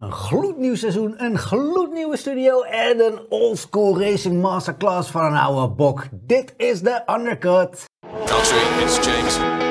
Een gloednieuw seizoen, een gloednieuwe studio en een oldschool racing masterclass van een oude bok. Dit is de Undercut. Country, it's James.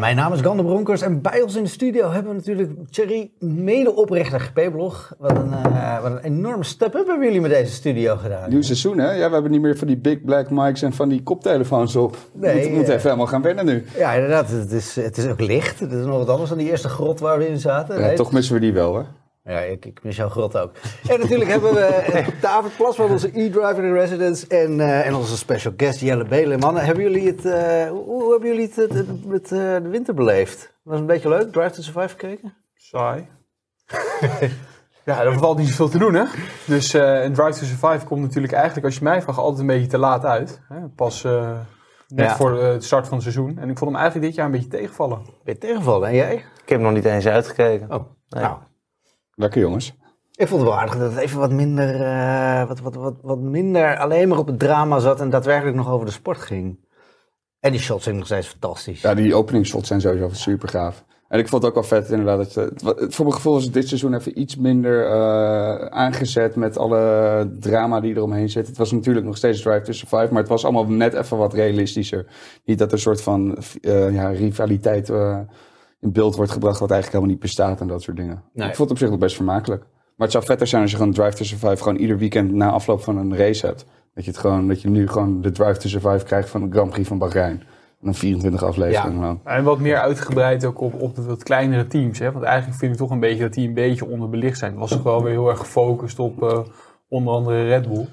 Mijn naam is Gander Bronkers en bij ons in de studio hebben we natuurlijk Thierry, medeoprichter GP-blog. Wat, een, eh, wat een enorme step-up hebben jullie met deze studio gedaan. Nieuw seizoen, hè? Ja, we hebben niet meer van die big black mics en van die koptelefoons op. Nee, we moeten eh, even helemaal gaan wennen nu. Ja, inderdaad. Het is, het is ook licht. Het is nog wat anders dan die eerste grot waar we in zaten. Ja, Nee, toch missen we die wel, hè? Ja, ik, ik mis jouw grot ook. En natuurlijk hebben we David Plas van onze e-driver in residence en, eh, en onze special guest Jelle Belen. Mannen, hebben jullie het, eh, hoe, hoe hebben jullie het, het- het- met eh, de winter beleefd? Was het een beetje leuk? Drive to Survive gekeken? Saai. ja, er valt niet zoveel te doen, hè? Dus eh een Drive to Survive komt natuurlijk eigenlijk, als je mij vraagt, altijd een beetje te laat uit. Hè? Pas eh, net Ja. voor eh, het start van het seizoen. En ik vond hem eigenlijk dit jaar een beetje tegenvallen. Ben je tegengevallen? En jij? Ik heb hem nog niet eens uitgekeken. Oh, Nee. nou. Lekker jongens. Ik vond het wel aardig dat het even wat minder, eh, wat, wat, wat, wat minder alleen maar op het drama zat en daadwerkelijk nog over de sport ging. En die shots zijn nog steeds fantastisch. Ja, die openingsshots zijn sowieso super gaaf. En ik vond het ook wel vet inderdaad. Dat wa- voor mijn gevoel het dit seizoen even iets minder eh, aangezet met alle drama die eromheen zit. Het was natuurlijk nog steeds Drive to Survive, maar het was allemaal net even wat realistischer. Niet dat er een soort van eh, ja, rivaliteit eh, in beeld wordt gebracht wat eigenlijk helemaal niet bestaat en dat soort dingen. Nee. Ik vond het op zich nog best vermakelijk. Maar het zou vetter zijn als je gewoon Drive to Survive gewoon ieder weekend na afloop van een race hebt. Dat je, het gewoon, dat je nu gewoon de Drive to Survive krijgt van de Grand Prix van Bahrein. En dan 24 afleveringen lang. En wat meer uitgebreid ook op, op de wat kleinere teams. Hè? Want eigenlijk vind ik toch een beetje dat die een beetje onderbelicht zijn. Het was toch wel weer heel erg gefocust op eh, onder andere Red Bull.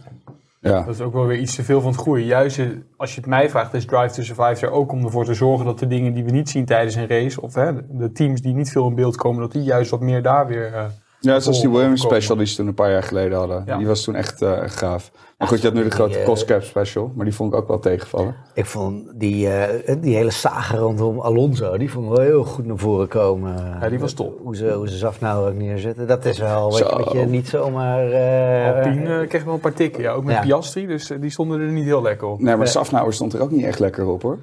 Ja. Dat is ook wel weer iets te veel van het goede. Juist eh, als je het mij vraagt, is Drive to Survive er ook om ervoor te zorgen dat de dingen die we niet zien tijdens een race, of hè, de teams die niet veel in beeld komen, dat die juist wat meer daar weer. Ja, zoals die Williams special die ze toen een paar jaar geleden hadden. Ja. Die was toen echt, eh, gaaf. Maar goed, je had nu de grote eh, cost cap special. Maar die vond ik ook wel tegenvallen. Ik vond die, eh, die hele saga rondom Alonso, die vond ik wel heel goed naar voren komen. Ja, die was top. Hoe ze, hoe ze nou ook neerzetten. Dat is wel wat, je- wat je niet zomaar... eh, Alpine kreeg wel een paar tikken. Ja, ook met Ja. Piastri, dus die stonden er niet heel lekker op. Nee, maar. Safnauer stond er ook niet echt lekker op hoor.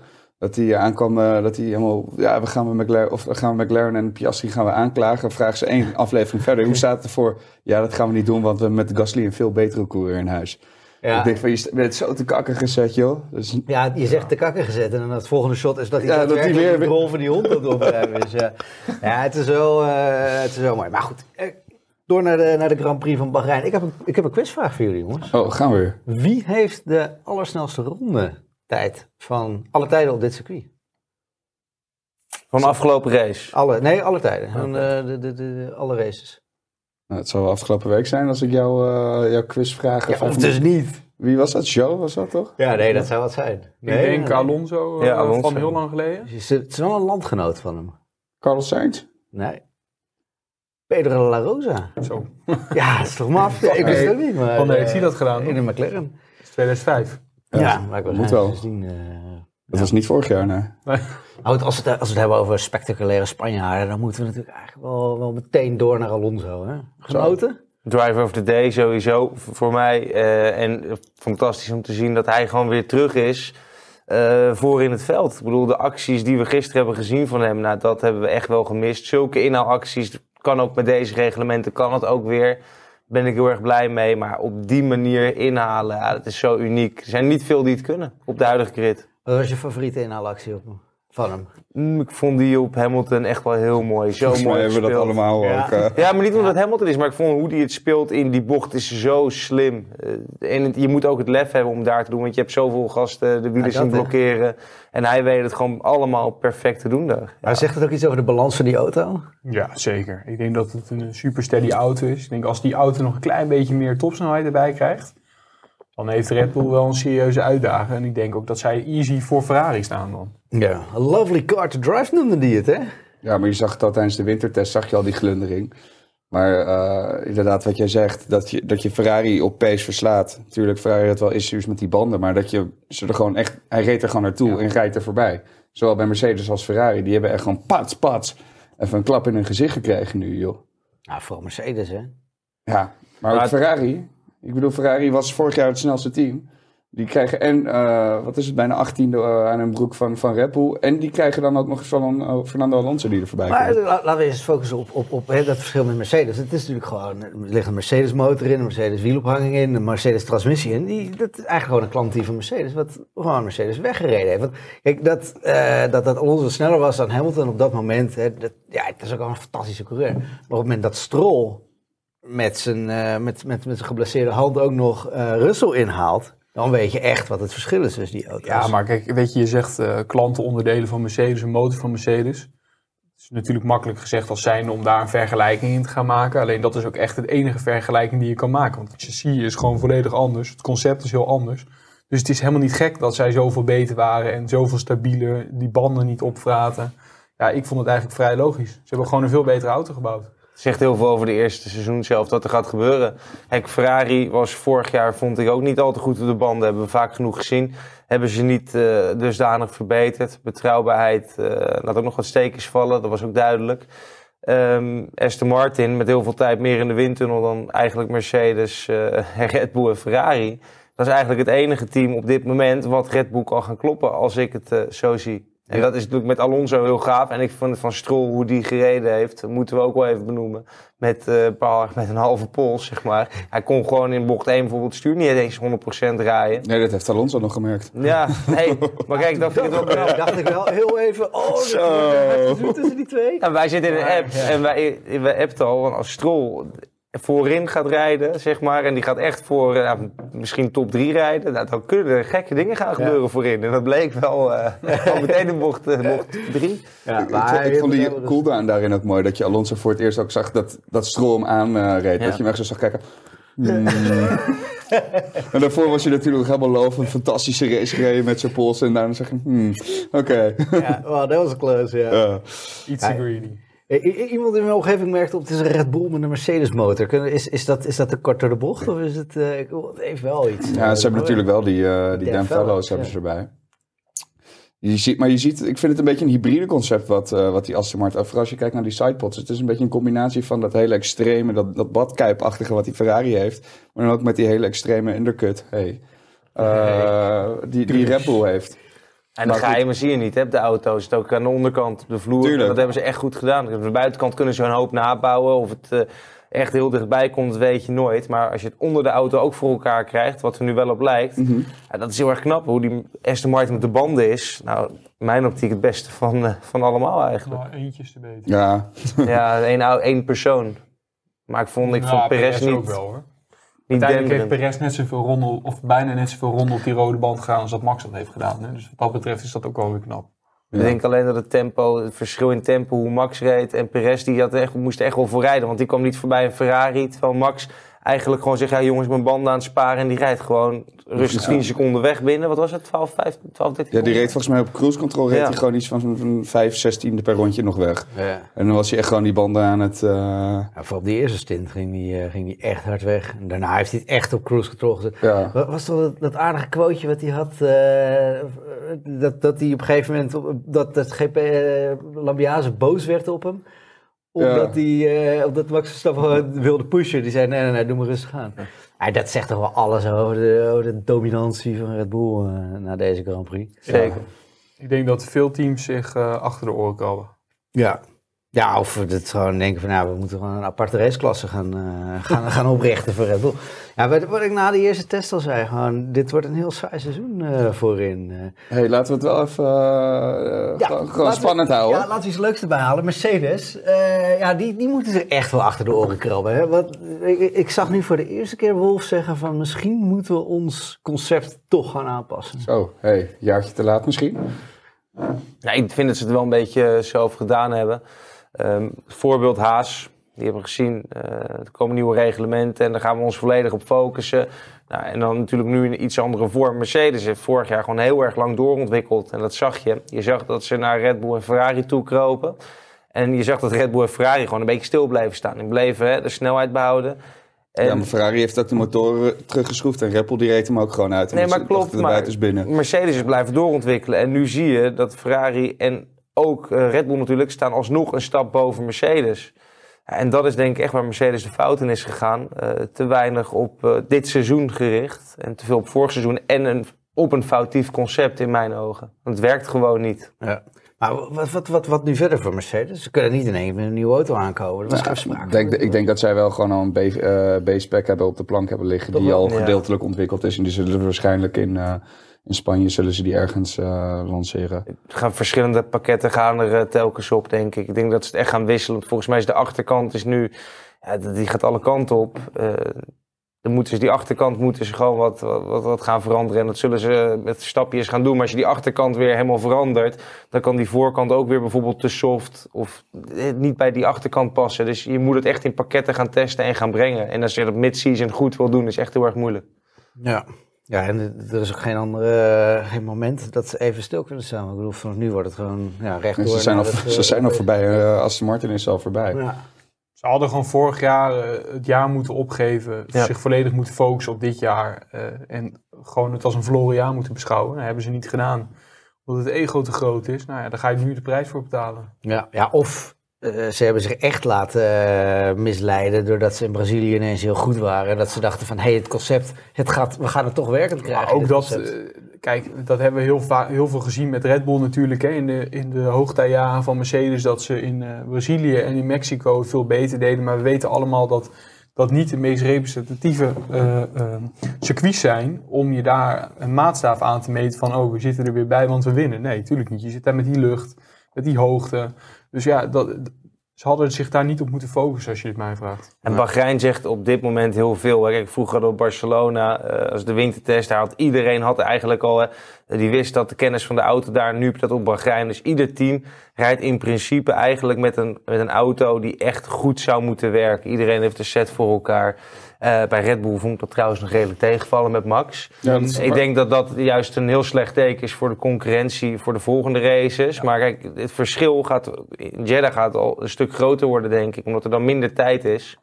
Dat hij aankwam, dat hij helemaal... Ja, we gaan met McLaren, of we gaan met McLaren en Piastri gaan we aanklagen. Vragen ze één aflevering verder. Hoe staat het ervoor? Ja, dat gaan we niet doen, want we hebben met Gasly een veel betere coureur in huis. ja. Ik denk van, je bent zo te kakken gezet joh. Dus, Ja, je zegt de kakker gezet en dan het volgende shot is dat hij Ja, dat hij weer- de rol van die hond aan het opruimen is. Ja, ja het, is wel, eh, het is wel mooi. Maar goed, eh, door naar de, naar de Grand Prix van Bahrein. Ik heb, een, ik heb een quizvraag voor jullie jongens. oh, gaan we weer. Wie heeft de allersnelste rondetijd van alle tijden op dit circuit? Van de afgelopen race. Alle, nee, alle tijden. Van de, de, de, de- alle races. Nou, het zal wel afgelopen week zijn als ik jou, eh, jouw quiz vraag. Ja, of dus niet. Wie was dat? Joe was dat toch? Ja, nee, dat zou wat zijn. Ik Nee, denk nee. Alonso, eh, Ja, Alonso. van heel lang geleden. Het is- Het is wel een landgenoot van hem. Carlos Sainz? Nee. Pedro La Rosa. Zo, Ja, dat is toch maf? Ja, ik wist het ook niet, maar... Wanneer heeft eh, hij dat gedaan? In een McLaren. dat is 2005. Ja, maar ik was moet wel. sindsdien, eh, Dat was niet vorig jaar, nee. Nee. Nou, als, we het, als we het hebben over spectaculaire Spanjaarden, dan moeten we natuurlijk eigenlijk wel, wel meteen door naar Alonso. Hè? Genoten? Driver of the day sowieso voor mij. eh, en fantastisch om te zien dat hij gewoon weer terug is eh, voor in het veld. Ik bedoel, de acties die we gisteren hebben gezien van hem, nou, dat hebben we echt wel gemist. Zulke inhaalacties kan ook met deze reglementen, kan het ook weer. Ben ik heel erg blij mee. Maar op die manier inhalen, dat is zo uniek. Er zijn niet veel die het kunnen op de huidige grid. Wat was je favoriete inhaalactie op, van hem? Mm, ik vond die op Hamilton echt wel heel mooi. Zo Volgens mooi hebben we dat allemaal Ja. ook. eh, Ja, maar niet omdat het Hamilton is, maar ik vond hoe hij het speelt in die bocht is zo slim. Eh, en het- je moet ook het lef hebben om daar te doen, want je hebt zoveel gasten de wielen Ja, zien blokkeren. En hij weet het gewoon allemaal perfect te doen daar. Maar zegt het ook iets over de balans van die auto? Ja, zeker. Ik denk dat het een super steady auto is. Ik denk als die auto nog een klein beetje meer topsnelheid erbij krijgt, dan heeft Red Bull wel een serieuze uitdaging. En ik denk ook dat zij easy voor Ferrari staan dan. Ja. A lovely car to drive noemde die het, hè? Ja, maar je zag het al tijdens de wintertest, zag je al die glundering. Maar eh, inderdaad, wat jij zegt, dat je, dat je Ferrari op pace verslaat. Natuurlijk, Ferrari had wel issues met die banden, maar dat je ze er gewoon echt, hij reed er gewoon naartoe en rijdt er voorbij. Zowel bij Mercedes als Ferrari, die hebben echt gewoon pats, pats. even een klap in hun gezicht gekregen nu, joh. Nou, voor Mercedes, hè? Ja, maar ook Maar het- Ferrari. Ik bedoel, Ferrari was vorig jaar het snelste team. Die krijgen en, eh, wat is het, bijna 18e eh, aan hun broek van, van Red Bull. En die krijgen dan ook nog eens van eh, Fernando Alonso die er voorbij Maar komt. la- laten we eens focussen op, op, op hè, dat verschil met Mercedes. Het is natuurlijk gewoon, er ligt een Mercedes motor in, een Mercedes wielophanging in, een Mercedes transmissie in. Die, dat is eigenlijk gewoon een klantteam van Mercedes, wat gewoon Mercedes weggereden heeft. Want, kijk, dat, dat, dat Alonso sneller was dan Hamilton op dat moment, hè, dat, ja, het is ook al een fantastische coureur. Maar op het moment dat Stroll met zijn, eh, met, met, met zijn geblesseerde hand ook nog eh Russell inhaalt, dan weet je echt wat het verschil is tussen die auto's. Ja, maar kijk, weet je, je zegt eh, klantenonderdelen van Mercedes, een motor van Mercedes. Het is natuurlijk makkelijk gezegd als zijnde om daar een vergelijking in te gaan maken. Alleen dat is ook echt het enige vergelijking die je kan maken. Want het chassis is gewoon volledig anders. Het concept is heel anders. Dus het is helemaal niet gek dat zij zoveel beter waren en zoveel stabieler, die banden niet opvraten. Ja, ik vond het eigenlijk vrij logisch. Ze hebben gewoon een veel betere auto gebouwd. Zegt heel veel over de eerste seizoen zelf dat er gaat gebeuren. Kijk, Ferrari was vorig jaar, vond ik ook niet al te goed op de banden. Hebben we vaak genoeg gezien. Hebben ze niet eh, dusdanig verbeterd. Betrouwbaarheid eh, laat ook nog wat steekjes vallen, dat was ook duidelijk. Ehm Aston Martin met heel veel tijd meer in de windtunnel dan eigenlijk Mercedes, eh, Red Bull en Ferrari. Dat is eigenlijk het enige team op dit moment wat Red Bull kan gaan kloppen als ik het zo zie. En dat is natuurlijk met Alonso heel gaaf. En ik vond het van Stroll, hoe die gereden heeft, moeten we ook wel even benoemen. Met, eh, een paar- met een halve pols, zeg maar. Hij kon gewoon in bocht 1 bijvoorbeeld stuur niet eens 100% rijden. Nee, dat heeft Alonso nog gemerkt. Ja, nee, maar kijk, dat vind ik wel knap. Dacht ik wel heel even, oh, Zo. dat is tussen die twee. Ja, wij zitten in een app en wij, wij appten al, want als Stroll voorin gaat rijden, zeg maar, en die gaat echt voor eh, misschien top 3 rijden, nou, dan kunnen er gekke dingen gaan gebeuren voorin. En dat bleek wel eh, al meteen in bocht, eh, bocht 3. Ja, ik, vond- ik vond die cooldown daarin ook mooi. Dat je Alonso voor het eerst ook zag dat, dat Stroll hem aanreed. Ja. Dat je hem echt zo zag kijken. Hmm. en daarvoor was je natuurlijk nog helemaal lovend. Fantastische race gereden met zijn pols. En daarna zeg je, hmm, oké. Ja, dat was close, ja. Ja. Iets te greedy. Iemand in mijn omgeving merkte op, het is een Red Bull met een Mercedes motor. Is, is, dat, is dat te kort door de bocht of is het, eh, het heeft wel iets. Ja, ze hebben natuurlijk wel die, eh die Dan Dan Fellows, hebben ja. ze erbij. Je ziet, maar je ziet, ik vind het een beetje een hybride concept wat, eh, wat die Aston Martin... Vooral als je kijkt naar die sidepods. Het is een beetje een combinatie van dat hele extreme, dat, dat badkuipachtige wat die Ferrari heeft. Maar dan ook met die hele extreme undercut. Hey. Eh, die, die Red Bull heeft. En de geheimen zie je niet, hè, de auto's. Het ook aan de onderkant, op de vloer. Tuurlijk. Dat hebben ze echt goed gedaan. Op de buitenkant kunnen ze een hoop nabouwen. Of het eh, echt heel dichtbij komt, dat weet je nooit. Maar als je het onder de auto ook voor elkaar krijgt, wat er nu wel op lijkt. Mhm. ja, dat is heel erg knap. Hoe die Aston Martin met de banden is. Nou, mijn optiek het beste van, eh, van allemaal eigenlijk. Nou, eentje is te beter. Ja, ja, één, één persoon. Maar ik vond, ik vond Perez ook niet, wel hoor. Uiteindelijk heeft. Perez net zoveel ronden, of bijna net zoveel ronden op die rode band gegaan als dat Max dat heeft gedaan. Hè? Dus wat dat betreft is dat ook wel weer knap. Ik denk alleen dat het tempo, het verschil in tempo, hoe Max reed en Perez, die had echt, moest echt wel voorrijden. Want die kwam niet voorbij een Ferrari, terwijl Max eigenlijk gewoon zegt, ja jongens, mijn banden aan het sparen. En die rijdt gewoon rustig Ja. 10 seconden weg binnen. Wat was het? 12, 15, 12 13 ja, die reed volgens mij op cruise control reed Ja. hij gewoon iets van zo'n- zo'n 5, 16e per rondje nog weg. Ja. En dan was hij echt gewoon die banden aan het... eh, Ja, voor op die eerste stint ging die, eh, ging die echt hard weg. En daarna heeft hij het echt op cruise control gezet. ja. Wat was toch dat, dat aardige quoteje wat hij had? eh, dat, dat hij op een gegeven moment, op- dat, dat GP Lambiase boos werd op hem. Omdat, hij, eh, omdat Max Verstappen wilde pushen. Die zei, nee, nee, nee, doe maar rustig aan. Ja, dat zegt toch wel alles over de, over de dominantie van Red Bull eh, na deze Grand Prix. Zeker. Ik denk dat veel teams zich eh, achter de oren krabben. Ja. Ja, of we het gewoon denken van, nou, we moeten gewoon een aparte raceklasse gaan, eh, gaan, gaan oprichten voor Red Bull. Ja, wat, wat ik na de eerste test al zei, gewoon, dit wordt een heel saai seizoen eh, voorin. eh. hey, laten we het wel even Ja, gewoon, gewoon laten we- spannend houden. Ja, laten we iets leuks erbij halen. Mercedes, eh, ja, die, die moeten zich echt wel achter de oren krabben. Hè? Want ik, ik zag nu voor de eerste keer Wolf zeggen van misschien moeten we ons concept toch gaan aanpassen. Zo, hey, jaartje te laat misschien. Ja, ik vind dat ze het wel een beetje zelf gedaan hebben. Ehm, voorbeeld Haas, die hebben we gezien. eh, er komen nieuwe reglementen en daar gaan we ons volledig op focussen. Nou, en dan natuurlijk nu in iets andere vorm. Mercedes heeft vorig jaar gewoon heel erg lang doorontwikkeld. En dat zag je. Je zag dat ze naar Red Bull en Ferrari toe kropen. En je zag dat Red Bull en Ferrari gewoon een beetje stil bleven staan. Die bleven hè, de snelheid behouden. En, Ja, maar Ferrari heeft ook de motoren teruggeschroefd en Bull die reed hem ook gewoon uit. Nee, maar klopt. Maar binnen. Mercedes is blijven doorontwikkelen. En nu zie je dat Ferrari en ook eh, Red Bull natuurlijk staan alsnog een stap boven Mercedes. Ja, En dat is denk ik echt waar Mercedes de fout in is gegaan. Eh, te weinig op eh, dit seizoen gericht en te veel op vorig seizoen. En een, op een foutief concept in mijn ogen. Want het werkt gewoon niet. Ja. Maar wat, wat, wat, wat nu verder voor Mercedes? Ze kunnen niet in één keer met een nieuwe auto aankomen. Dat was sprake Ik denk, ik denk dat zij wel gewoon al een B- eh, B-spec hebben op de plank hebben liggen. Die wel? al Ja. gedeeltelijk ontwikkeld is. En die zullen ze waarschijnlijk in, eh, in Spanje zullen ze die ergens eh, lanceren. Er gaan verschillende pakketten gaan er eh, telkens op, denk ik. Ik denk dat ze het echt gaan wisselen. Volgens mij is de achterkant is nu... Ja, die gaat alle kanten op. Eh, dan moeten ze, die achterkant moeten ze gewoon wat, wat, wat gaan veranderen. En dat zullen ze met stapjes gaan doen. Maar als je die achterkant weer helemaal verandert... dan kan die voorkant ook weer bijvoorbeeld te soft... of niet bij die achterkant passen. Dus je moet het echt in pakketten gaan testen en gaan brengen. En als je dat mid-season goed wil doen, is echt heel erg moeilijk. Ja. Ja, en er is ook geen andere eh, geen moment dat ze even stil kunnen staan. Ik bedoel, vanaf nu wordt het gewoon ja, rechtdoor. ze zijn al, het, ze eh, zijn al voorbij. eh Aston Martin is al voorbij. Ja. Ze hadden gewoon vorig jaar eh, het jaar moeten opgeven. Ja. Zich volledig moeten focussen op dit jaar. eh, en gewoon het als een verloren jaar moeten beschouwen. Dat hebben ze niet gedaan. Omdat het ego te groot is. Nou ja, daar ga je nu de prijs voor betalen. Ja, ja, of eh, ze hebben zich echt laten eh, misleiden doordat ze in Brazilië ineens heel goed waren. En dat ze dachten van, hé, hey, het concept, het gaat, we gaan het toch werkend krijgen. Maar ook dat, eh, kijk, dat hebben we heel, heel veel gezien met Red Bull natuurlijk. Hè, in, de, in de hoogtijjaren van Mercedes, dat ze in Brazilië en in Mexico veel beter deden. Maar we weten allemaal dat dat niet de meest representatieve circuits zijn om je daar een maatstaaf aan te meten van, oh, we zitten er weer bij, want we winnen. Nee, natuurlijk niet. Je zit daar met die lucht, met die hoogte. Dus ja, dat, ze hadden zich daar niet op moeten focussen, als je het mij vraagt. En Bahrein zegt op dit moment heel veel. Kijk, vroeger we Barcelona, eh, als de wintertest, daar had iedereen had eigenlijk al, die wist dat de kennis van de auto daar, nu dat op Bahrein. Dus ieder team rijdt in principe eigenlijk met een, met een auto die echt goed zou moeten werken. Iedereen heeft een set voor elkaar. Eh, bij Red Bull vond ik dat trouwens nog redelijk tegenvallen met Max. Ja, dat is- Ik denk dat dat juist een heel slecht teken is voor de concurrentie voor de volgende races. Maar kijk, het verschil gaat in Jeddah gaat al een stuk groter worden, denk ik, omdat er dan minder tijd is.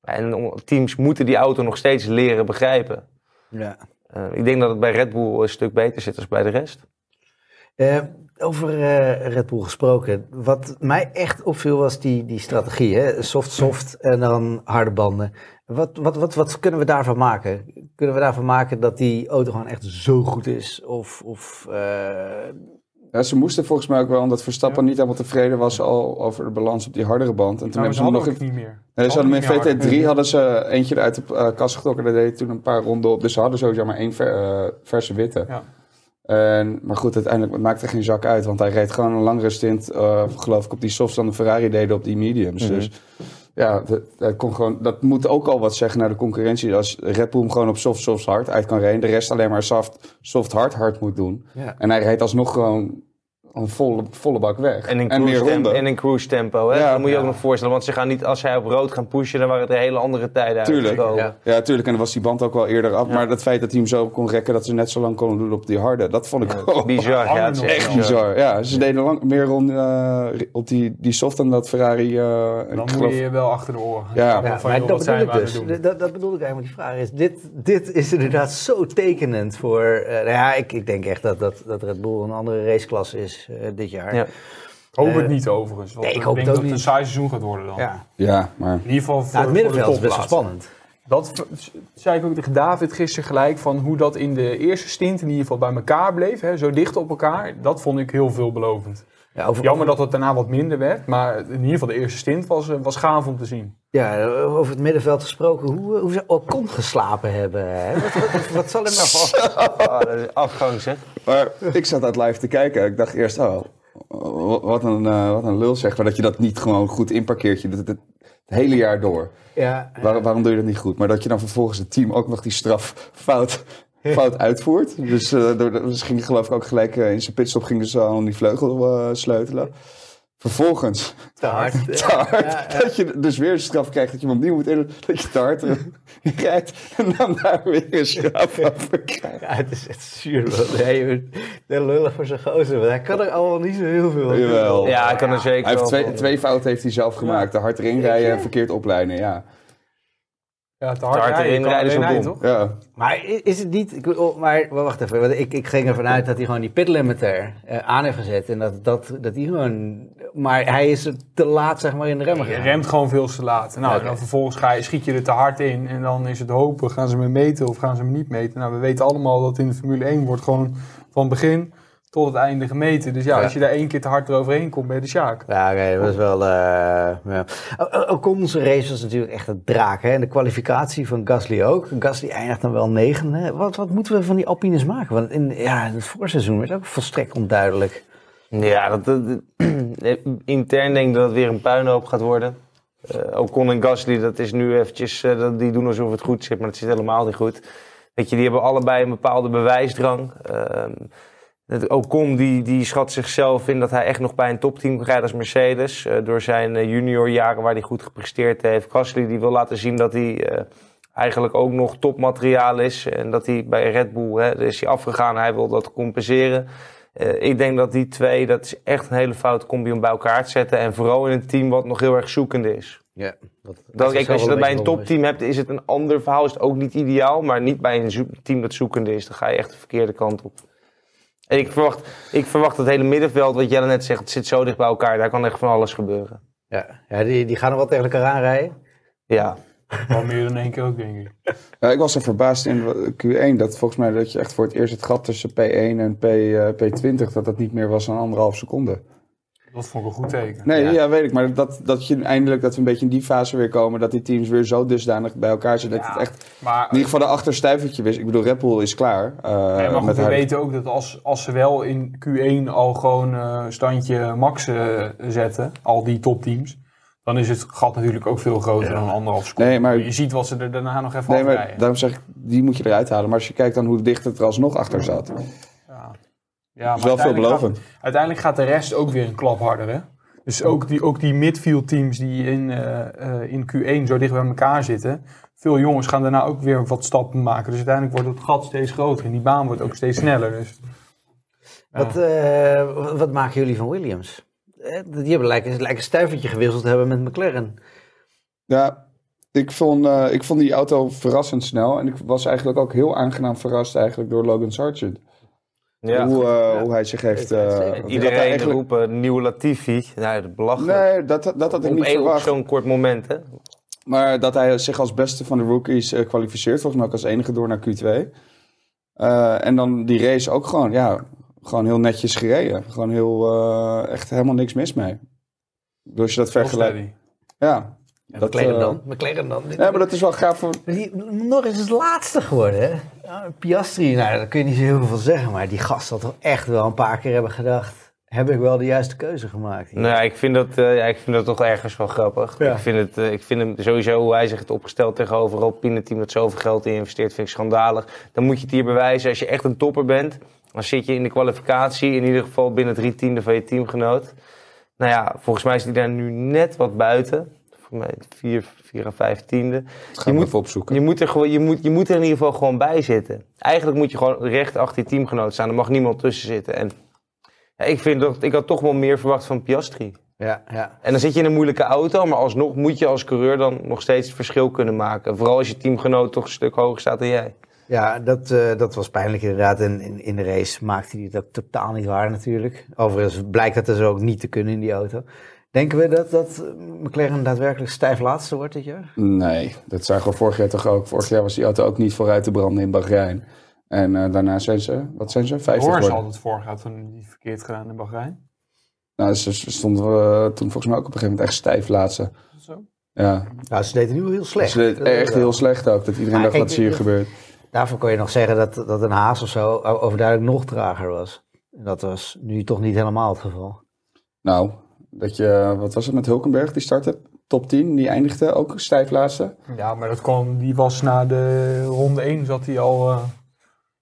En teams moeten die auto nog steeds leren begrijpen. ja. Eh, ik denk dat het bij Red Bull een stuk beter zit als bij de rest. Eh, over Red Bull gesproken. Wat mij echt opviel was die, die strategie. Hè? Soft, soft en dan harde banden. Wat, wat, wat, wat kunnen we daarvan maken? Kunnen we daarvan maken dat die auto gewoon echt zo goed is? Of, of eh, Ja, ze moesten volgens mij ook wel, omdat Verstappen niet helemaal tevreden was al over de balans op die hardere band. En toen Nou, hebben ze hem nog ook niet meer. Nee, ze hadden hem in niet meer VT3 hadden ze eentje uit de eh, kast getrokken. Daar deed toen een paar ronden op. Dus ze hadden sowieso maar één ver- eh, verse witte. Ja. En, maar goed, uiteindelijk het maakte geen zak uit. Want hij reed gewoon een langere stint, eh, geloof ik, op die softs dan de Ferrari deden op die mediums. Mhm. Dus ja, dat, dat, kon gewoon, dat moet ook al wat zeggen naar de concurrentie. Als Red Bull hem gewoon op soft, soft, hard uit kan rijden. De rest alleen maar soft, soft, hard, hard moet doen. ja. En hij rijdt alsnog gewoon een volle, volle bak weg. En in meer ronden. en in cruise tempo. Hè? Ja. dat moet je ook nog voorstellen. Want ze gaan niet, als zij op rood gaan pushen, dan waren er hele andere tijden Tuurlijk, ja. Ja, tuurlijk. En dan was die band ook wel eerder af. Maar het feit dat hij hem zo kon rekken dat ze net zo lang konden doen op die harde, dat vond ik gewoon Bizar, ja. Het is Echt bizar. Ja, ze deden lang, meer rond, eh, op die, die soft dan dat Ferrari. eh, Dan moet geloof- je je wel achter de oren. Ja. Van, Ja, van, maar joh, dat zijn bedoel ik het dus. doen? Dat, dat bedoel ik eigenlijk. Die vraag is, dit, dit is inderdaad zo tekenend voor... eh, nou ja, ik, ik denk echt dat, dat, dat Red Bull een andere raceklasse is eh, dit jaar. Ja. Hoop het Eh, niet overigens. Want nee, ik ik hoop denk het ook dat het een saai seizoen gaat worden dan. Ja. Ja, maar In ieder geval voor, Nou, het middenveld voor is de best wel spannend. Dat zei ik ook tegen David gisteren gelijk, van hoe dat in de eerste stint in ieder geval bij elkaar bleef, hè, zo dicht op elkaar. Dat vond ik heel veelbelovend. Ja, over, Jammer dat het daarna wat minder werd, maar in ieder geval de eerste stint was, eh, was gaaf om te zien. Ja, over het middenveld gesproken, hoe, hoe ze Ocon geslapen hebben. Hè? Wat, wat, wat zal hem nou Ah, dat is afgang, zeg. Maar ik zat uit live te kijken. Ik dacht eerst, oh, wat een, eh, wat een lul zeg. Maar dat je dat niet gewoon goed inparkeert. Je doet het het hele jaar door. Ja, Waar- waarom doe je dat niet goed? Maar dat je dan vervolgens het team ook nog die straf fout, uitvoert. Dus eh door- dus ging geloof ik ook gelijk eh, in zijn pitstop gingen ze al aan die vleugel eh, sleutelen. Vervolgens, te hard. te hard, Ja, ja. dat je dus weer een straf krijgt dat je hem opnieuw moet in, dat je te hard rijdt en dan daar weer een straf over krijgt. Ja, het is echt zuur. Nee, de lullig voor zijn gozer. want Hij kan er allemaal niet zo heel veel aan. Ja, ik kan er zeker Hij heeft wel twee, van. twee fouten heeft hij zelf gemaakt. De hard erin rijden en verkeerd opleiden, ja. Ja, te hard, hard rijden, rijden is? Ja, Maar is het niet... Ik, oh, maar wacht even, want ik, ik ging ervan uit dat hij gewoon die pitlimiter eh, aan heeft gezet. En dat, dat, dat hij gewoon... Maar hij is er te laat zeg maar in de remmen Je remt gewoon veel te laat. Nou, dan vervolgens ga je, schiet je er te hard in. En dan is het hopen, gaan ze me meten of gaan ze me niet meten. Nou, we weten allemaal dat in de Formule 1 wordt gewoon van begin tot het einde gemeten. Dus ja, Ja. als je daar één keer te hard eroverheen komt, ben je de Sjaak. Ja, oké, dat was wel... eh ja. O- o- Ocon zijn race was natuurlijk echt een draak. Hè? En de kwalificatie van Gasly ook. Gasly eindigt dan wel negende. Wat, wat moeten we van die Alpines maken? Want in, ja, in het voorseizoen werd ook volstrekt onduidelijk. Ja, dat, dat- dat- intern denk ik dat het weer een puinhoop gaat worden. Eh Ocon en Gasly, dat is nu eventjes, eh, dat, die doen alsof het goed zit, maar het zit helemaal niet goed. Weet je, die hebben allebei een bepaalde bewijsdrang. Ehm Ocon die, die schat zichzelf in dat hij echt nog bij een topteam rijden als Mercedes. eh, door zijn eh, juniorjaren waar hij goed gepresteerd heeft. Gasly die wil laten zien dat hij eh, eigenlijk ook nog topmateriaal is. En dat hij bij Red Bull, hè, is hij afgegaan, hij wil dat compenseren. Ik denk dat die twee, dat is echt een hele foute combi om bij elkaar te zetten. En vooral in een team wat nog heel erg zoekende is. Ja, dat, Dat, kijk, als je dat bij een topteam hebt, is het een ander verhaal. Is het ook niet ideaal. Maar niet bij een team dat zoekende is. Dan ga je echt de verkeerde kant op. En ik verwacht, ik verwacht het hele middenveld, wat Jelle net zegt, het zit zo dicht bij elkaar. Daar kan echt van alles gebeuren. Ja, ja die, die gaan er wel tegen elkaar aanrijden. Ja. Wel meer dan één keer ook, denk ik. Ja, ik was er verbaasd in Q1 dat volgens mij dat je echt voor het eerst het gat tussen P1 en P, eh, P20 dat dat niet meer was dan anderhalf seconde. Dat vond ik een goed teken. Nee, Ja. ja, weet ik, maar dat, dat je eindelijk dat we een beetje in die fase weer komen, dat die teams weer zo dusdanig bij elkaar zijn dat Ja. het echt Maar, in ieder geval de achterstuivertje wist. Ik bedoel, Red Bull is klaar. eh, nee, maar goed, met we haar- weten ook dat als, als ze wel in Q1 al gewoon eh, standje max eh, zetten, al die topteams, dan is het gat natuurlijk ook veel groter dan anderhalf seconde. Nee, maar- Je ziet wat ze er daarna nog even Nee, maar afrijden. daarom zeg ik, die moet je eruit halen. Maar als je kijkt dan hoe dicht het er alsnog achter zat, Ja. Ja, is wel uiteindelijk veelbelovend. gaat- uiteindelijk gaat de rest ook weer een klap harder, hè? Dus ook die, ook die midfield teams die in, eh, eh, in Q1 zo dicht bij elkaar zitten. Veel jongens gaan daarna ook weer wat stappen maken. Dus uiteindelijk wordt het gat steeds groter en die baan wordt ook steeds sneller. Dus. Wat, eh, wat- maken jullie van Williams? Die hebben lijken, lijken een stuivertje gewisseld te hebben met McLaren. Ja, ik vond, eh, ik vond die auto verrassend snel. En ik was eigenlijk ook heel aangenaam verrast eigenlijk door Logan Sargent. Ja. hoe, eh, Ja. hoe hij zich heeft... Eh, Iedereen eigenlijk... roepen nieuwe Latifi. Nou, belachelijk. Nee, dat, dat had ik niet één- op verwacht. zo'n kort moment, hè? Maar dat hij zich als beste van de rookies eh, kwalificeert. Volgens mij ook als enige door naar Q2. Eh, en dan die race ook gewoon, ja, gewoon heel netjes gereden. Gewoon heel, eh, echt helemaal niks mis mee. Dus als je dat vergelijkt. Ja. En Dat, McLaren eh, dan? McLaren dan? ja, maar dat is wel gaaf voor... Eens het laatste geworden, hè? Ja, Piastri, nou, daar kun je niet zo heel veel van zeggen. Maar die gast had toch echt wel een paar keer hebben gedacht... Heb ik wel de juiste keuze gemaakt? hier? Nou, ik vind dat, eh, ja, ik vind dat toch ergens wel grappig. Ja. Ik, vind het, eh, ik vind hem sowieso hoe hij zich het opgesteld tegenover Alpine team dat zoveel geld in investeert, vind ik schandalig. Dan moet je het hier bewijzen. Als je echt een topper bent, dan zit je in de kwalificatie, in ieder geval binnen drie tiende van je teamgenoot. Nou ja, volgens mij is hij daar nu net wat buiten. Volgens mij vier, vier à vijf tiende. Ga moet- even opzoeken. Je moet, er gewoon, je, moet, je moet er in ieder geval gewoon bij zitten. Eigenlijk moet je gewoon recht achter je teamgenoot staan. Er mag niemand tussen zitten. En ja, ik, vind dat, ik had toch wel meer verwacht van Piastri. Ja, ja. En dan zit je in een moeilijke auto, maar alsnog moet je als coureur dan nog steeds het verschil kunnen maken. Vooral als je teamgenoot toch een stuk hoger staat dan jij. Ja, dat, eh, dat was pijnlijk inderdaad. En in, in de race maakte hij het ook totaal niet waar natuurlijk. Overigens blijkt dat dus ook niet te kunnen in die auto. Denken we dat, dat McLaren daadwerkelijk stijf laatste wordt dit jaar? Nee, dat zagen we vorig jaar toch ook. Vorig jaar was die auto ook niet vooruit te branden in Bahrein. En eh, daarna zijn ze, wat zijn ze, 50 Horns had geworden. het vorig jaar toen niet verkeerd gedaan in Bahrein. Nou, ze ze stonden eh, toen volgens mij ook op een gegeven moment echt stijf laatste. Zo? Ja, Nou, ze deden nu heel slecht. ze is echt heel slecht ook. Dat iedereen Maar dacht, kijk, wat is hier gebeurd? Daarvoor kon je nog zeggen dat, dat een Haas of zo overduidelijk nog trager was. En Dat was nu toch niet helemaal het geval. Nou, dat je, wat was het met Hulkenberg, die startte? Top 10, die eindigde ook stijf laatste. Ja, maar dat kwam, die was na de ronde 1 zat hij al eh,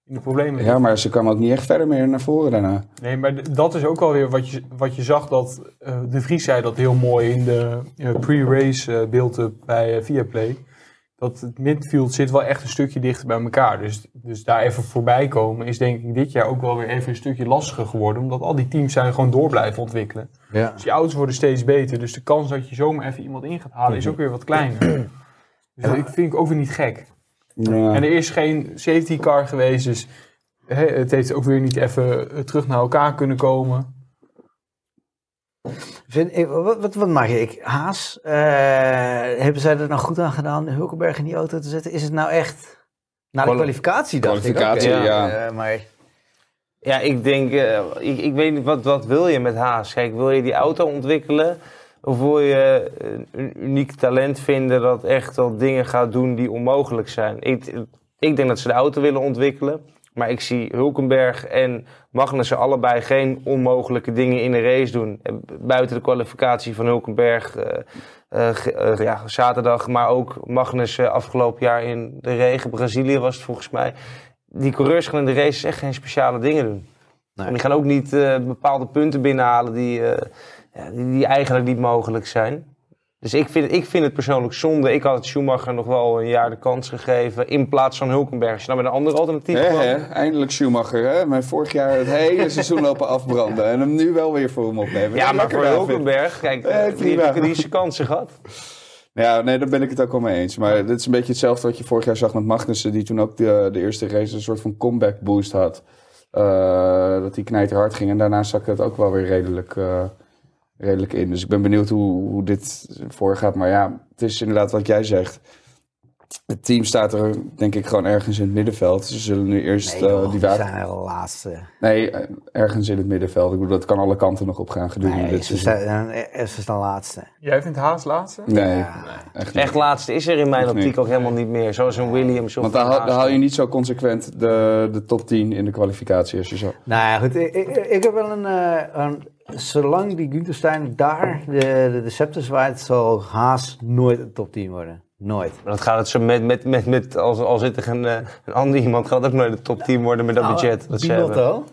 in de problemen. Ja, maar ze kwam ook niet echt verder meer naar voren daarna. Nee, maar dat is ook alweer wat je, wat je zag dat eh, De Vries zei dat heel mooi in de eh, pre-race eh beeld bij Viaplay. Dat het midfield zit wel echt een stukje dichter bij elkaar. Dus, dus daar even voorbij komen is denk ik dit jaar ook wel weer even een stukje lastiger geworden. Omdat al die teams zijn gewoon door blijven ontwikkelen. Ja. Dus die auto's worden steeds beter. Dus de kans dat je zomaar even iemand in gaat halen is ook weer wat kleiner. Dus dat vind ik ook weer niet gek. Ja. En er is geen safety car geweest, dus het heeft ook weer niet even eh, terug naar elkaar kunnen komen. Vind, ik- wat, wat, je? Ik, Haas, eh, hebben zij er nou goed aan gedaan Hulkenberg in die auto te zetten? Is het nou echt... Na de Kwali- kwalificatie dacht Kwalificatie, ik. oké, ja. eh, maar Ja, ik denk, eh, ik, ik weet niet, wat, wat wil je met Haas? Kijk, wil je die auto ontwikkelen? Of wil je een, een uniek talent vinden dat echt wel dingen gaat doen die onmogelijk zijn? Ik, ik denk dat ze de auto willen ontwikkelen. Maar ik zie Hulkenberg en Magnussen allebei geen onmogelijke dingen in de race doen. Buiten de kwalificatie van Hulkenberg eh, eh, eh, ja, zaterdag, maar ook Magnussen afgelopen jaar in de regen. Brazilië was het volgens mij. Die coureurs gaan in de races echt geen speciale dingen doen. Nee. En die gaan ook niet bepaalde punten binnenhalen die, ja, die, die eigenlijk niet mogelijk zijn. Dus ik vind, ik vind het persoonlijk zonde. Ik had het Schumacher nog wel een jaar de kans gegeven in plaats van Hulkenberg. Als je nou met een ander alternatief eindelijk Schumacher, hè? Mijn vorig jaar het hele seizoen lopen afbranden. En hem nu wel weer voor hem opnemen. Ja, maar voor. Hulkenberg, kijk, Eh, die heeft die zijn kansen gehad. Ja, nee, daar ben ik het ook wel mee eens. Maar dit is een beetje hetzelfde wat je vorig jaar zag met Magnussen, die toen ook de, de eerste race een soort van comeback boost had. Eh, dat die knijter hard ging en daarna zakte het ook wel weer redelijk, eh, redelijk in. Dus ik ben benieuwd hoe, hoe dit voorgaat. Maar ja, het is inderdaad wat jij zegt. Het team staat er denk ik gewoon ergens in het middenveld. Ze zullen nu eerst nee, eh, joh, die die water... zijn al laatste. Nee, eh, ergens in het middenveld. Ik bedoel, dat kan alle kanten nog op gaan gedurende Nee, dit ze seizoen. staan, eh, ze staan laatste. Jij vindt Haas laatste? Nee, Ja. echt niet. Echt laatste is er in mijn optiek niet? ook helemaal niet meer. Zoals een Williams of Want daar, een haal- daar haal je niet zo consequent de, de top 10 in de kwalificatie als je zo... Nou ja, goed. Ik, ik, ik heb wel een, eh, een... Zolang die Günther Stein daar de, de, de scepter zwaait, zal Haas nooit een top 10 worden. Nooit. Maar dat gaat het zo met, met, met, met als, als zit er een, eh, een ander iemand, gaat ook nooit de top 10 worden met dat Nou, budget. Dat ze. Binotto.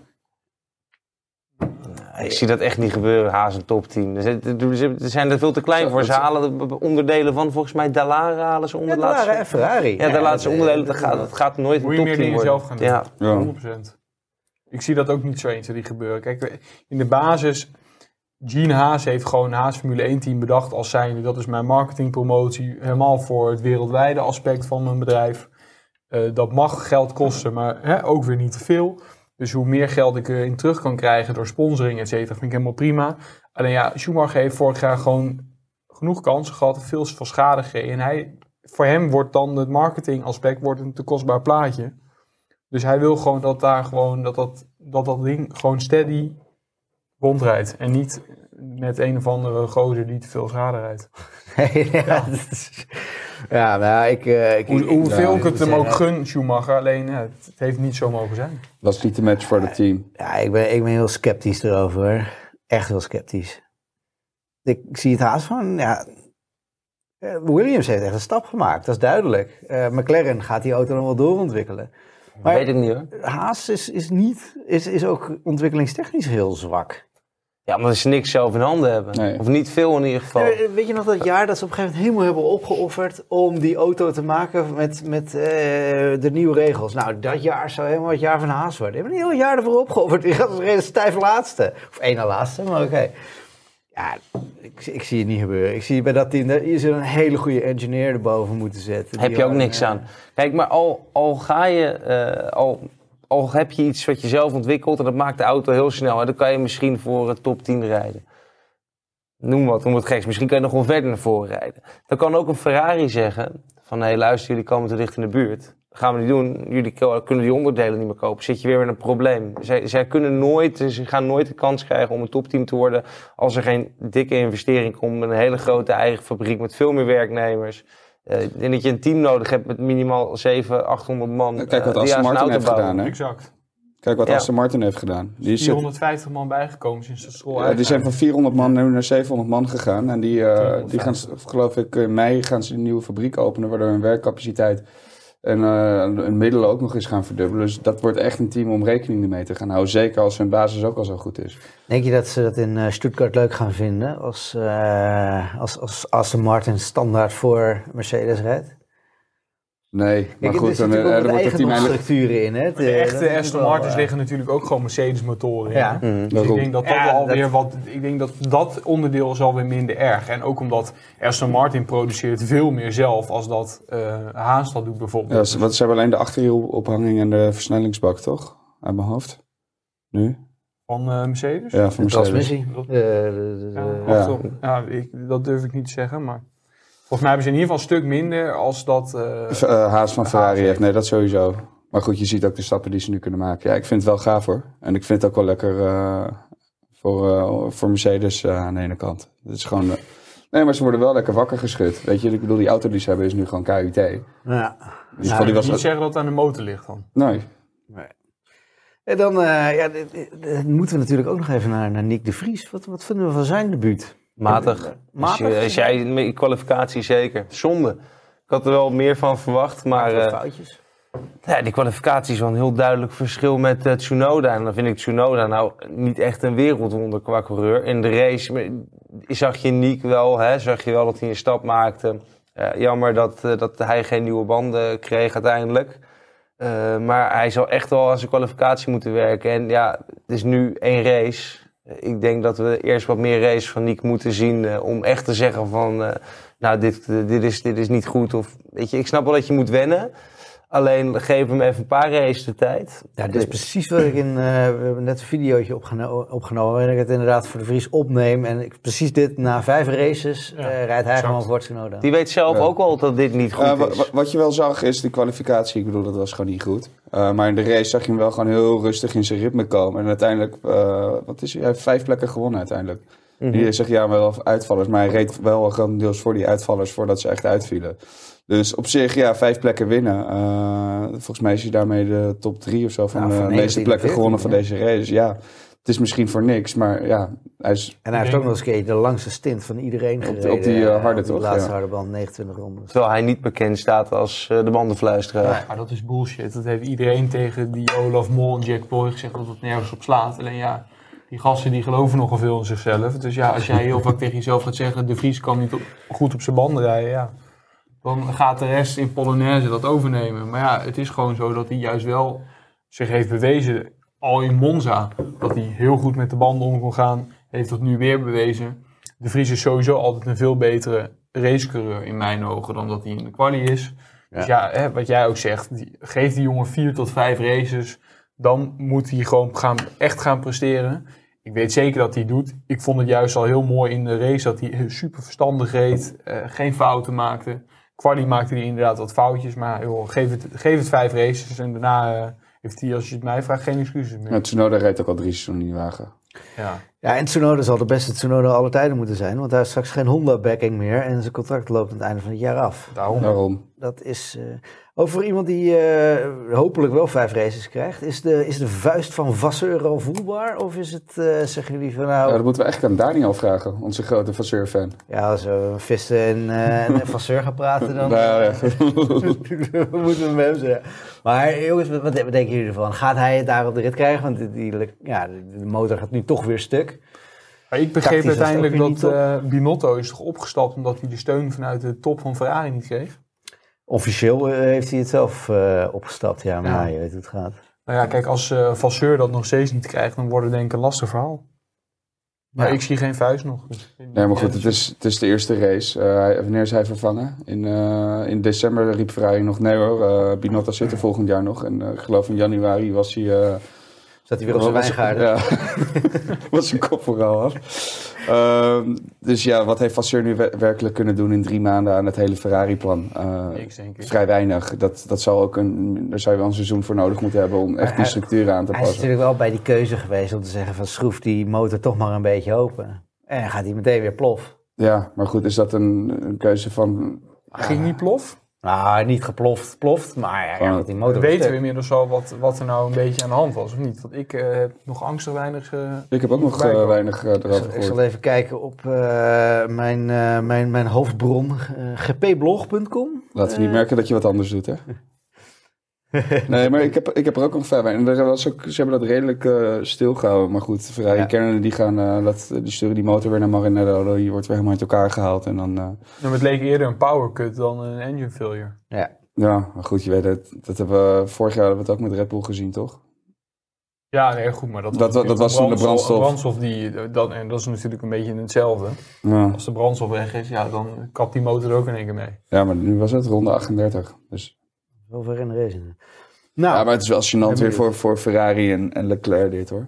Ik zie dat echt niet gebeuren, Haas een top 10. Zijn- zijn- Ze zijn er veel te klein Zo, voor. Ze halen de onderdelen van, volgens mij, Dallara halen ze onder Ja, de laatste. Dallara en Ferrari. Ja, de laatste dat- onderdelen, dat dat- gaat, dat gaat nooit Moet een je top meer 10 dingen worden. zelf gaan doen. Ja. Ja. 100%. Ik zie dat ook niet zo eens, die gebeuren. Kijk, in de basis, Gene Haas heeft gewoon Haas Formule 1 team bedacht als zijnde. Dat is mijn marketingpromotie, helemaal voor het wereldwijde aspect van mijn bedrijf. Eh, dat mag geld kosten, maar hè, ook weer niet te veel. Dus hoe meer geld ik erin terug kan krijgen door sponsoring, et cetera, vind ik helemaal prima. Alleen ja, Schumacher heeft vorig jaar gewoon genoeg kansen gehad, veel van schade. En hij, voor hem wordt dan het marketingaspect wordt een te kostbaar plaatje. Dus hij wil gewoon dat daar gewoon dat dat, dat, dat ding gewoon steady rondrijdt. En niet met een of andere gozer die te veel schade rijdt. ja, is- ja, nou, ik... eh, ik Hoe, hoeveel Ja, ik het hem ook gun, Schumacher, alleen ja, het, het heeft niet zo mogen zijn. Dat is niet de match voor het team. Ja, ik ben, ik ben heel sceptisch erover. Echt heel sceptisch. Ik, ik zie het haast van, ja... eh, Williams heeft echt een stap gemaakt, dat is duidelijk. Eh, McLaren gaat die auto nog wel doorontwikkelen. Maar Weet ik niet hoor. Haas is, is, niet, is, is ook ontwikkelingstechnisch heel zwak. Ja, maar ze niks zelf in handen hebben. Nee. Of niet veel in ieder geval. Ja, weet je nog dat jaar dat ze op een gegeven moment helemaal hebben opgeofferd om die auto te maken met, met eh, de nieuwe regels? Nou, dat jaar zou helemaal het jaar van Haas worden. Die hebben een heel jaar ervoor opgeofferd. Die gaat als reden stijf laatste. Of één na laatste, maar oké. Ja, ik, ik zie het niet gebeuren. Ik zie bij dat team, je zou een hele goede engineer erboven moeten zetten. Heb je ook niks aan. Kijk, maar al, al ga je, eh, al, al heb je iets wat je zelf ontwikkelt en dat maakt de auto heel snel. En dan kan je misschien voor het top 10 rijden. Noem wat, noem wat geks. Misschien kan je nog wel verder naar voren rijden. Dan kan ook een Ferrari zeggen van, hé luister, jullie komen te dicht in de buurt. Dat gaan we niet doen. Jullie kunnen die onderdelen niet meer kopen. Zit je weer met een probleem. Zij, zij kunnen nooit, ze gaan nooit de kans krijgen om een topteam te worden als er geen dikke investering komt. Een hele grote eigen fabriek met veel meer werknemers. Eh, ik denk dat je een team nodig hebt met minimaal 700, 800 man. Kijk wat eh, Aston Martin heeft bouwen. gedaan, hè? Exact. Kijk wat Ja. Aston Martin heeft gedaan. Die, zit- 450 man bijgekomen sinds de school. ja, die zijn van 400 man nu naar 700 man gegaan. En die, eh, die gaan, geloof ik, in mei gaan ze een nieuwe fabriek openen, waardoor hun werkcapaciteit en eh hun middelen ook nog eens gaan verdubbelen. Dus dat wordt echt een team om rekening mee te gaan houden. Zeker als hun basis ook al zo goed is. Denk je dat ze dat in eh, Stuttgart leuk gaan vinden als, eh als, als Aston Martin standaard voor Mercedes rijdt? Nee, maar Kijk, goed, er dan, eh, dan ook wordt het team eigenlijk... eigendomsstructuren in. Hè? De eh, echte is Aston Martins eh, liggen natuurlijk ook gewoon Mercedes motoren in. Ja. hè? Dus ik denk dat dat Ja, alweer dat- wat. Ik denk dat dat onderdeel is alweer minder erg. En ook omdat Aston Martin produceert veel meer zelf als dat eh Haas dat doet Ja, bijvoorbeeld. ze, wat, ze hebben alleen de achterwielophanging en de versnellingsbak, toch? Uit mijn hoofd. Nu? Van eh, Mercedes. Ja, van De Mercedes. transmissie. Eh, de- Ja, de- Ja. wacht op. ja ik, dat durf ik niet te zeggen, maar volgens mij hebben ze in ieder geval een stuk minder als dat. eh, Haas van Ferrari heeft. Nee, dat sowieso. Maar goed, je ziet ook de stappen die ze nu kunnen maken. Ja, ik vind het wel gaaf hoor. En ik vind het ook wel lekker eh, voor, voor Mercedes aan de ene kant. Het is gewoon... nee, maar ze worden wel lekker wakker geschud. Weet je, ik bedoel, die auto die ze hebben is nu gewoon KUT. Ja. ieder geval, die was... niet zeggen dat het aan de motor ligt dan. Nee. En dan ja, moeten we natuurlijk ook nog even naar, naar Nick de Vries. Wat, wat vinden we van zijn debuut? Matig. Als, Matig? je, als jij met kwalificatie zeker. Zonde. Ik had er wel meer van verwacht, maar eh, foutjes? ja, die kwalificatie is wel een heel duidelijk verschil met eh, Tsunoda. En dan vind ik Tsunoda nou niet echt een wereldwonder qua coureur. In de race maar, zag je Nick wel, hè, zag je wel dat hij een stap maakte. Ja, jammer dat, eh, dat hij geen nieuwe banden kreeg uiteindelijk. Eh, maar hij zal echt wel aan zijn kwalificatie moeten werken. En ja, het is nu één race. Ik denk dat we eerst wat meer races van Nick moeten zien eh, om echt te zeggen van, eh, nou dit, eh, dit, is, dit is niet goed. Of, weet je, ik snap wel dat je moet wennen. Alleen geef hem even een paar races de tijd. Ja, dit is precies wat ik in. eh, we hebben net een videootje opgeno- opgenomen. waarin ik het inderdaad voor de Vries opneem. En ik, precies dit, na vijf races, Ja, eh, rijdt hij gewoon voor Tsunoda. Die weet zelf Ja. ook wel dat dit niet goed Eh, is. wa- wat je wel zag is de kwalificatie. Ik bedoel, dat was gewoon niet goed. Eh, maar in de race zag je hem wel gewoon heel rustig in zijn ritme komen. En uiteindelijk, eh, wat is hij? Hij heeft vijf plekken gewonnen uiteindelijk. Mhm. Iedereen zegt ja, maar wel uitvallers. Maar hij reed wel grotendeels voor die uitvallers voordat ze echt uitvielen. Dus op zich, ja, vijf plekken winnen. Eh, volgens mij is hij daarmee de top drie of zo van Ja, van de 19, meeste plekken 14, gewonnen van deze race. Ja, het is misschien voor niks, maar ja, hij is En hij heeft ook nog eens een keer de langste stint van iedereen Op- gereden. op die, eh, harde op die toch? laatste Ja. harde band, 29 rondes. Terwijl hij niet bekend staat als eh, de bandenfluisteraar. Maar dat is bullshit. Dat heeft iedereen tegen die Olaf Mol en Jack Boy gezegd dat het nergens op slaat. Alleen ja, die gasten die geloven nogal veel in zichzelf. Dus ja, als jij heel vaak tegen jezelf gaat zeggen, de Vries kan niet op- goed op zijn banden rijden, ja. Dan gaat de rest in Polonaise dat overnemen. Maar ja, het is gewoon zo dat hij juist wel zich heeft bewezen, al in Monza, dat hij heel goed met de banden om kon gaan. Heeft dat nu weer bewezen. De Vries is sowieso altijd een veel betere racecoureur in mijn ogen dan dat hij in de quali is. Dus ja, hè, wat jij ook zegt, die, geef die jongen vier tot vijf races, dan moet hij gewoon gaan, echt gaan presteren. Ik weet zeker dat hij doet. Ik vond het juist al heel mooi in de race dat hij super verstandig reed, eh, geen fouten maakte. Quali maakte hij inderdaad wat foutjes, maar joh, geef, het, geef het vijf races en daarna eh, heeft hij, als je het mij vraagt, geen excuses meer. Ja, Tsunoda reed ook al drie seizoenen in die wagen. Ja. Ja, en Tsunoda zal de beste Tsunoda aller tijden moeten zijn. Want hij heeft straks geen Honda-backing meer. En zijn contract loopt aan het einde van het jaar af. Daarom. Daarom. Dat is eh, over iemand die eh, hopelijk wel vijf races krijgt. Is de, is de vuist van Vasseur al voelbaar? Of is het, eh, zeggen jullie van Ja, nou... dat moeten we echt aan Daniel vragen, onze grote Vasseur-fan. Ja, als we Visten en, eh en Vasseur gaan praten, dan Nou, ja. moeten we met hem zeggen. Maar jongens, wat, wat denken jullie ervan? Gaat hij het daar op de rit krijgen? Want die, die- ja, de, motor gaat nu toch weer stuk. Maar ik begreep Tactisch uiteindelijk dat eh, Binotto is toch opgestapt omdat hij de steun vanuit de top van Ferrari niet kreeg. Officieel eh, heeft hij het zelf eh, opgestapt. Ja, maar Ja. je weet hoe het gaat. Nou ja, kijk, als Vasseur dat nog steeds niet krijgt, dan wordt het denk ik een lastig verhaal. Maar Ja. ik zie geen vuist nog. dus. Nee, maar goed, het is, het is de eerste race. Eh, wanneer is hij vervangen? In, eh, in december riep Ferrari nog nee hoor, eh Binotto zit er volgend jaar nog. En ik geloof in januari was hij... Zat hij weer op zijn wijngaarden? Ja, was zijn kop vooral af. Ehm, dus ja, wat heeft Vasseur nu wer- werkelijk kunnen doen in drie maanden aan het hele Ferrari-plan? Eh, Niks, denk ik. vrij weinig. Dat, dat zal ook een, daar zou je wel een seizoen voor nodig moeten hebben om echt die structuur aan te Hij is passen. natuurlijk wel bij die keuze geweest om te zeggen van schroef die motor toch maar een beetje open. En dan gaat hij meteen weer plof. Ja, maar goed, is dat een, een keuze van... Ging niet plof? Nou, niet geploft, ploft, maar ja, ja, die motor weten we inmiddels al wat, wat er nou een beetje aan de hand was, of niet? Want ik eh, heb nog angstig weinig... eh, Ik heb ook nog eh, weinig eh, Ik erover zal, ik gehoord. zal even kijken op eh, mijn, eh, mijn, mijn hoofdbron, gpblog.com. Laten we niet merken dat je wat anders doet, hè? nee, maar ik heb, ik heb er ook nog vrij weinig. En er was ook, ze hebben dat redelijk eh, stilgehouden. Maar goed, Ferrari Ja. en Canon die gaan, eh, dat, die sturen die motor weer naar Maranello. Die wordt weer helemaal uit elkaar gehaald. En dan, eh, Nou, het leek eerder een power cut dan een engine failure. Ja. Ja, maar goed, je weet het. Dat hebben we, vorig jaar hebben we het ook met Red Bull gezien, toch? Ja, nee, goed, maar dat, Dat- dat- dat was toen de brandstof. brandstof die, dat, en dat is natuurlijk een beetje hetzelfde. Ja. Als de brandstof weg is, ja, dan kapt die motor er ook in één keer mee. ja, maar nu was het ronde 38. Dus. Wel ver in de race. Nou, Ja, maar het is wel gênant weer voor, voor Ferrari en, en Leclerc dit, hoor.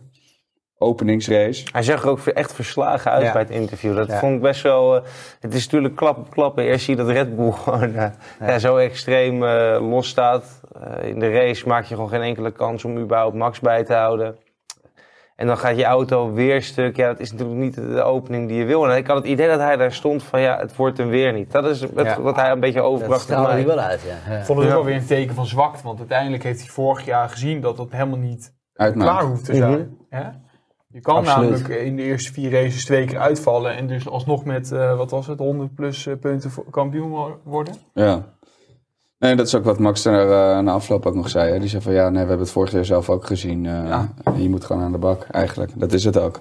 Openingsrace. Hij zag er ook echt verslagen uit Ja. bij het interview. Dat Ja. vond ik best wel... eh, het is natuurlijk klap op klappen. Eerst zie je dat Red Bull gewoon eh, ja, zo extreem eh, los staat. Eh, in de race maak je gewoon geen enkele kans om überhaupt Max bij te houden. En dan gaat je auto weer stuk. Ja, dat is natuurlijk niet de opening die je wil. En ik had het idee dat hij daar stond van ja, het wordt hem weer niet. Dat is het, Ja. wat hij een beetje dat overbracht straalde hij wel uit, ja. ja. Ik vond het Ja. ook wel weer een teken van zwakte, want uiteindelijk heeft hij vorig jaar gezien dat dat helemaal niet Uitmaakt. klaar hoeft te zijn. Hè? Je kan Absoluut. namelijk in de eerste vier races twee keer uitvallen en dus alsnog met, eh, wat was het, 100 plus eh, punten voor- kampioen wo- worden. Ja. Nee, dat is ook wat Max er uh, na afloop ook nog zei. Hè. Die zei van ja, nee, we hebben het vorig jaar zelf ook gezien. eh, Ja. Je moet gewoon aan de bak, eigenlijk. Dat is het ook.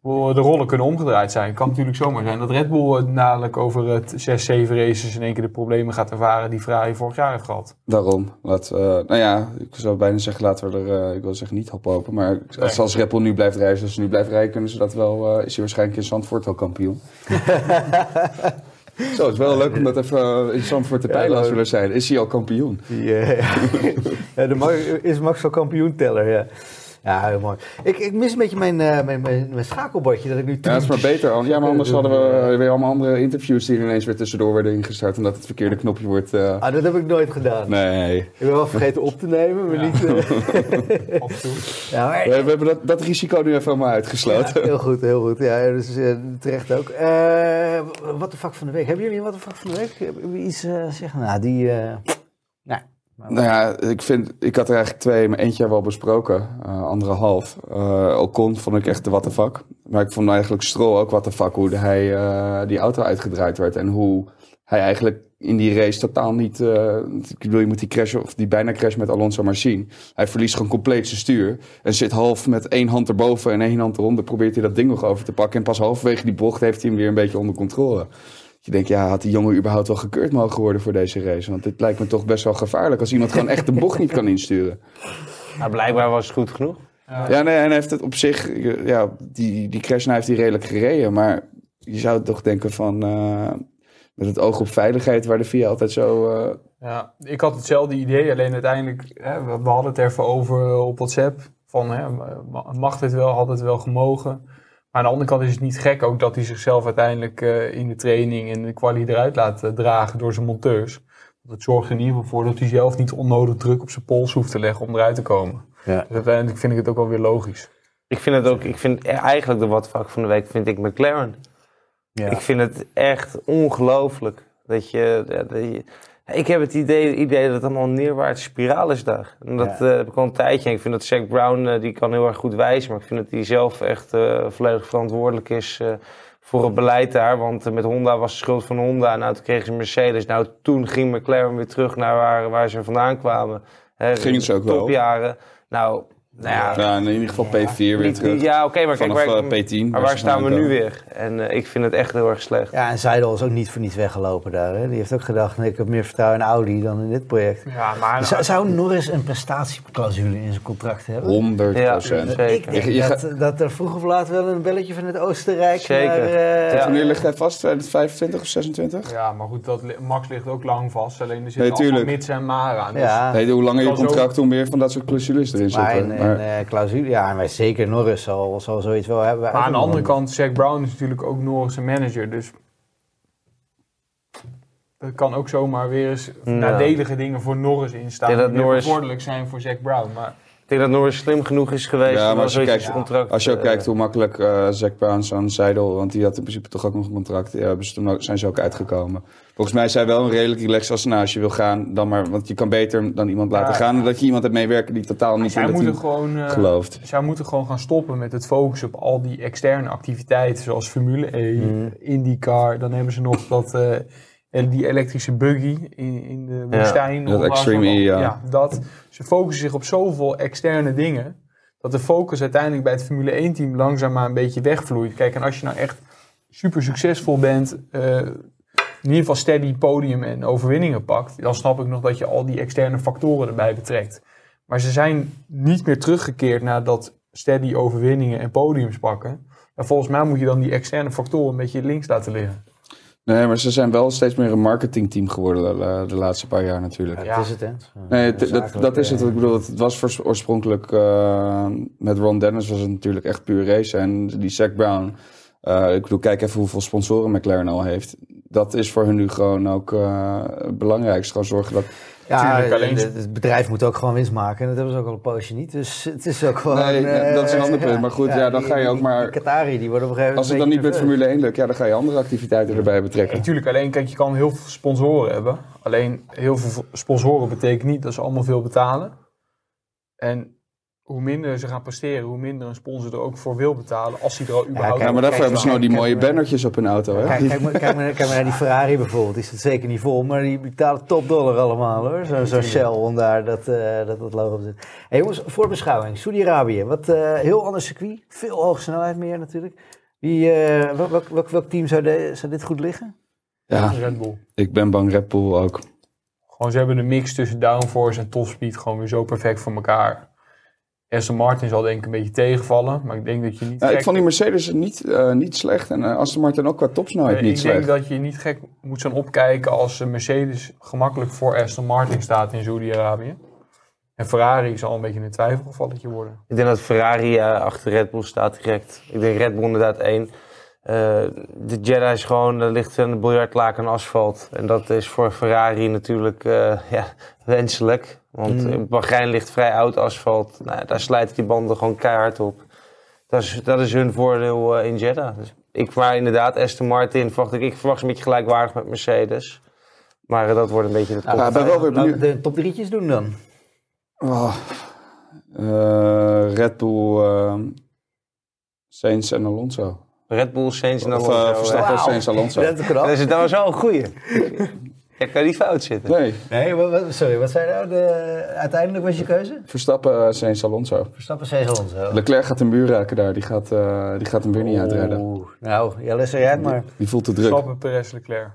Hoe De rollen kunnen omgedraaid zijn. Kan natuurlijk zomaar zijn dat Red Bull eh, dadelijk over het 6, 7 races in één keer de problemen gaat ervaren die Ferrari vorig jaar heeft gehad. Daarom. Laat, nou ja, ik zou bijna zeggen, laten we er, ik wil zeggen niet hop open. Maar als, als Red Bull nu blijft rijden, zoals ze nu blijft rijden, kunnen ze dat wel, is hij waarschijnlijk in Zandvoort al kampioen. Zo, het is wel leuk om dat even eh, in Zandvoort te peilen als we er zijn. Is hij al kampioen? Eh, ja, de is Max wel kampioenteller, ja. Ja, heel mooi. Ik, ik mis een beetje mijn, eh, mijn, mijn, mijn schakelbordje dat ik nu Ja, dat is maar beter. An- Ja, maar anders hadden Eh, we weer allemaal andere interviews die er ineens weer tussendoor werden ingestart. Omdat het verkeerde knopje wordt. eh, Ah, dat heb ik nooit gedaan. Nee. Ik ben wel vergeten op te nemen, maar niet... eh, toe. ja, maar- We, we hebben dat, dat risico nu even helemaal uitgesloten. Heel goed, heel goed. Ja, dus eh, terecht ook. Eh wat de fuck van de week. Hebben jullie een wat de fuck van de week? Hebben jullie iets eh, zeggen? Nou, die... nou, ja, ik, vind, ik had er eigenlijk twee, maar eentje hebben we al besproken. eh, andere half. Eh Ocon vond ik echt de what the fuck. Maar ik vond eigenlijk Stroll ook what the fuck. Hoe hij eh, die auto uitgedraaid werd. En hoe hij eigenlijk in die race totaal niet... ik bedoel, je moet die crash, of die bijna crash met Alonso maar zien. Hij verliest gewoon compleet zijn stuur. En zit half met één hand erboven en één hand eronder. Probeert hij dat ding nog over te pakken. En pas halverwege die bocht heeft hij hem weer een beetje onder controle. Je denkt, ja, had die jongen überhaupt wel gekeurd mogen worden voor deze race? Want dit lijkt me toch best wel gevaarlijk als iemand gewoon echt de bocht niet kan insturen. Nou, blijkbaar was het goed genoeg. Ja, nee, en heeft het op zich, ja, die, die crash heeft hij redelijk gereden. Maar je zou toch denken van, eh, met het oog op veiligheid, waar de VIA altijd zo... eh, Ja, ik had hetzelfde idee, alleen uiteindelijk, hè, we, we hadden het er even over op WhatsApp. Van, hè, ma- mag dit wel, had het wel gemogen. Maar aan de andere kant is het niet gek ook dat hij zichzelf uiteindelijk eh, in de training en de kwalie eruit laat eh, dragen door zijn monteurs. Dat zorgt er in ieder geval voor dat hij zelf niet onnodig druk op zijn pols hoeft te leggen om eruit te komen. Ja. Dus uiteindelijk vind ik het ook wel weer logisch. Ik vind het ook, ik vind eigenlijk de fuck van de week vind ik McLaren. ja. Ik vind het echt ongelooflijk dat je, dat je- ik heb het idee, idee dat het allemaal een neerwaartse spiraal is daar. En dat Ja. eh, heb ik al een tijdje. Ik vind dat Zack Brown, eh, die kan heel erg goed wijzen, maar ik vind dat hij zelf echt eh, volledig verantwoordelijk is voor het beleid daar. Want met Honda was de schuld van Honda. Nou, toen kregen ze Mercedes. Nou, toen ging McLaren weer terug naar waar, waar ze vandaan kwamen. Hè, Gingen ze ook wel. Topjaren. Nou, nou ja, ja, in ieder geval P4 weer terug. niet- ja oké, maar kijk, Vanaf waar, eh, P10. maar waar staan we nu weer? En eh, ik vind het echt heel erg slecht. Ja, en Seidel is ook niet voor niets weggelopen daar. Hè? Die heeft ook gedacht, nee, ik heb meer vertrouwen in Audi dan in dit project. Ja, maar Zou, zou Norris een prestatieclausule in zijn contract hebben? 100 Ja, procent. zeker. Ik denk Je- je dat, dat er vroeg of laat wel een belletje van het Oostenrijk Zeker. naar... eh, Ja. Wanneer ligt hij vast? 2025 of 26? Ja, maar goed, dat, Max ligt ook lang vast. Alleen er zitten Nee, allemaal mits en maar aan. Dus Ja, Nee, hoe langer je contract, hoe meer van dat soort clausules erin maar zitten. Maar- een eh, clausule, ja, maar zeker Norris zal, zal zoiets wel hebben. Maar aan de andere kant, Zack Brown is natuurlijk ook Norris' manager. Dus dat kan ook zomaar weer eens Ja. nadelige dingen voor Norris instaan. Dat die Norris- zijn voor Zack Brown. Maar Ik denk dat Norris slim genoeg is geweest Ja, maar als je kijkt- zijn contract... Als je ook eh, kijkt hoe makkelijk eh Zack Brown zo'n Seidel, want die had in principe toch ook nog een contract, ja, ze toen zijn ze ook uitgekomen. Volgens mij hij wel een redelijk relaxed als nou, als je wil gaan, dan maar, want je kan beter dan iemand laten Ja. gaan dan dat je iemand hebt meewerken die totaal niet zij in het team gewoon, eh, gelooft. zij moeten gewoon gaan stoppen met het focussen op al die externe activiteiten. Zoals Formule E, Mhm. IndyCar. Dan hebben ze nog dat, eh, en die elektrische buggy in, in de Ja, woestijn. dat Of waar Extreme E, ja. dat. Ze focussen zich op zoveel externe dingen. Dat de focus uiteindelijk bij het Formule 1 team langzaamaan een beetje wegvloeit. Kijk, en als je nou echt super succesvol bent. eh, in ieder geval steady podium en overwinningen pakt, dan snap ik nog dat je al die externe factoren erbij betrekt. Maar ze zijn niet meer teruggekeerd naar dat steady overwinningen en podiums pakken. En volgens mij moet je dan die externe factoren een beetje links laten liggen. Nee, maar ze zijn wel steeds meer een marketingteam geworden de, de laatste paar jaar natuurlijk. Ja, dat is het, hè? Nee, het- dat, dat is het. eh, Ik bedoel, het was voors- oorspronkelijk eh, met Ron Dennis was het natuurlijk echt puur race. En die Zac Brown, eh, ik bedoel, kijk even hoeveel sponsoren McLaren al heeft. Dat is voor hun nu gewoon ook eh, het belangrijkste. Gewoon zorgen dat... Ja, alleen- het, bedrijf moet ook gewoon winst maken. En dat hebben ze ook al een poosje niet. Dus het is ook gewoon... Nee, eh, dat is een ander punt. Maar goed, ja, dan die- ga je ook die- maar- Die Qatari, die worden op een gegeven Als het moment... dan niet met Formule 1 lukt, ja, dan ga je andere activiteiten erbij betrekken. Natuurlijk, alleen kijk, je kan heel veel sponsoren hebben. Alleen heel veel sponsoren betekent niet dat ze allemaal veel betalen. En hoe minder ze gaan presteren, hoe minder een sponsor er ook voor wil betalen. Als hij er al überhaupt kijk, Ja, maar daarvoor kijk, hebben ze nou die kijk, mooie kijk, bannertjes op hun auto, hè? Kijk, kijk, maar, kijk, maar, kijk maar naar die Ferrari bijvoorbeeld. Die zit zeker niet vol, maar die betalen top dollar allemaal hoor. Zo'n zo Shell om daar dat, eh, dat, dat logo op zit. Hey, jongens, voor beschouwing. Saudi-Arabië. Wat eh, heel ander circuit. Veel hoge snelheid meer natuurlijk. Wie, eh, welk, welk, welk, welk team zou, de- zou dit goed liggen? Ja, Red Bull. ik ben bang Red Bull ook. Gewoon, ze hebben de mix tussen downforce en topspeed gewoon weer zo perfect voor elkaar. Aston Martin zal denk ik een beetje tegenvallen, maar ik denk dat je niet Ja, gek... ik vond die Mercedes niet, eh, niet slecht. En eh, Aston Martin ook qua topsnelheid niet ik slecht. denk dat je niet gek moet gaan opkijken als eh, Mercedes gemakkelijk voor Aston Martin staat in Saudi-Arabië. En Ferrari zal een beetje een twijfelgevalletje worden. Ik denk dat Ferrari achter Red Bull staat direct. Ik denk Red Bull inderdaad één. Eh, de Jeddah is gewoon, er ligt een biljartlaken asfalt. En dat is voor Ferrari natuurlijk eh, ja, wenselijk. Want Mm. in Bahrein ligt vrij oud asfalt. Nou, daar slijten die banden gewoon keihard op. Dat is, dat is hun voordeel eh, in Jeddah. Dus ik, maar inderdaad, Aston Martin verwacht ik, ik verwacht ze een beetje gelijkwaardig met Mercedes. Maar eh, dat wordt een beetje de top. Ja, ben wel weer Laten we benieuwd. de top drietjes doen dan. Oh. Eh, Red Bull, eh, Sainz en Alonso. Red Bull, Sainz en Of Alonso. eh, Verstappen. Sainz, Alonso. Dat is knap. Dat is, dat was wel een goeie. Je kan niet fout zitten. Nee, Nee, wat, wat- sorry, wat zei je nou? De, uiteindelijk was je keuze? Verstappen, eh, Sainz, Alonso. Verstappen, Cesar Alonso. Leclerc gaat een muur raken daar. Die gaat, eh, die gaat hem weer niet uitrijden. Oeh. Nou, Jelle, zeg jij het maar. Die voelt te druk. Verstappen, Perez, Leclerc.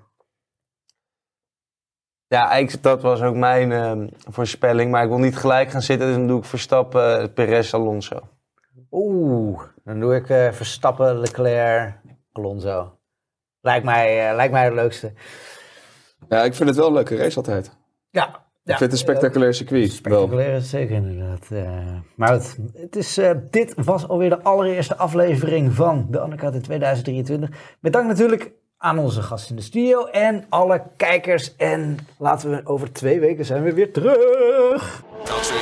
Ja, ik, dat was ook mijn ehm, voorspelling. Maar ik wil niet gelijk gaan zitten, dus dan doe ik Verstappen, Perez, Alonso. Oeh, dan doe ik eh, Verstappen, Leclerc, Alonso. Lijkt mij, eh, lijkt mij het leukste. Ja, ik vind het wel een leuke race altijd. Ja, ik vind het een spectaculair circuit. Wel. Spectaculair is het zeker inderdaad. eh. maar goed, het is, eh, dit was alweer de allereerste aflevering van de Undercut in 2023. Met dank natuurlijk aan onze gast in de studio en alle kijkers. En laten we over twee weken zijn we weer terug. Country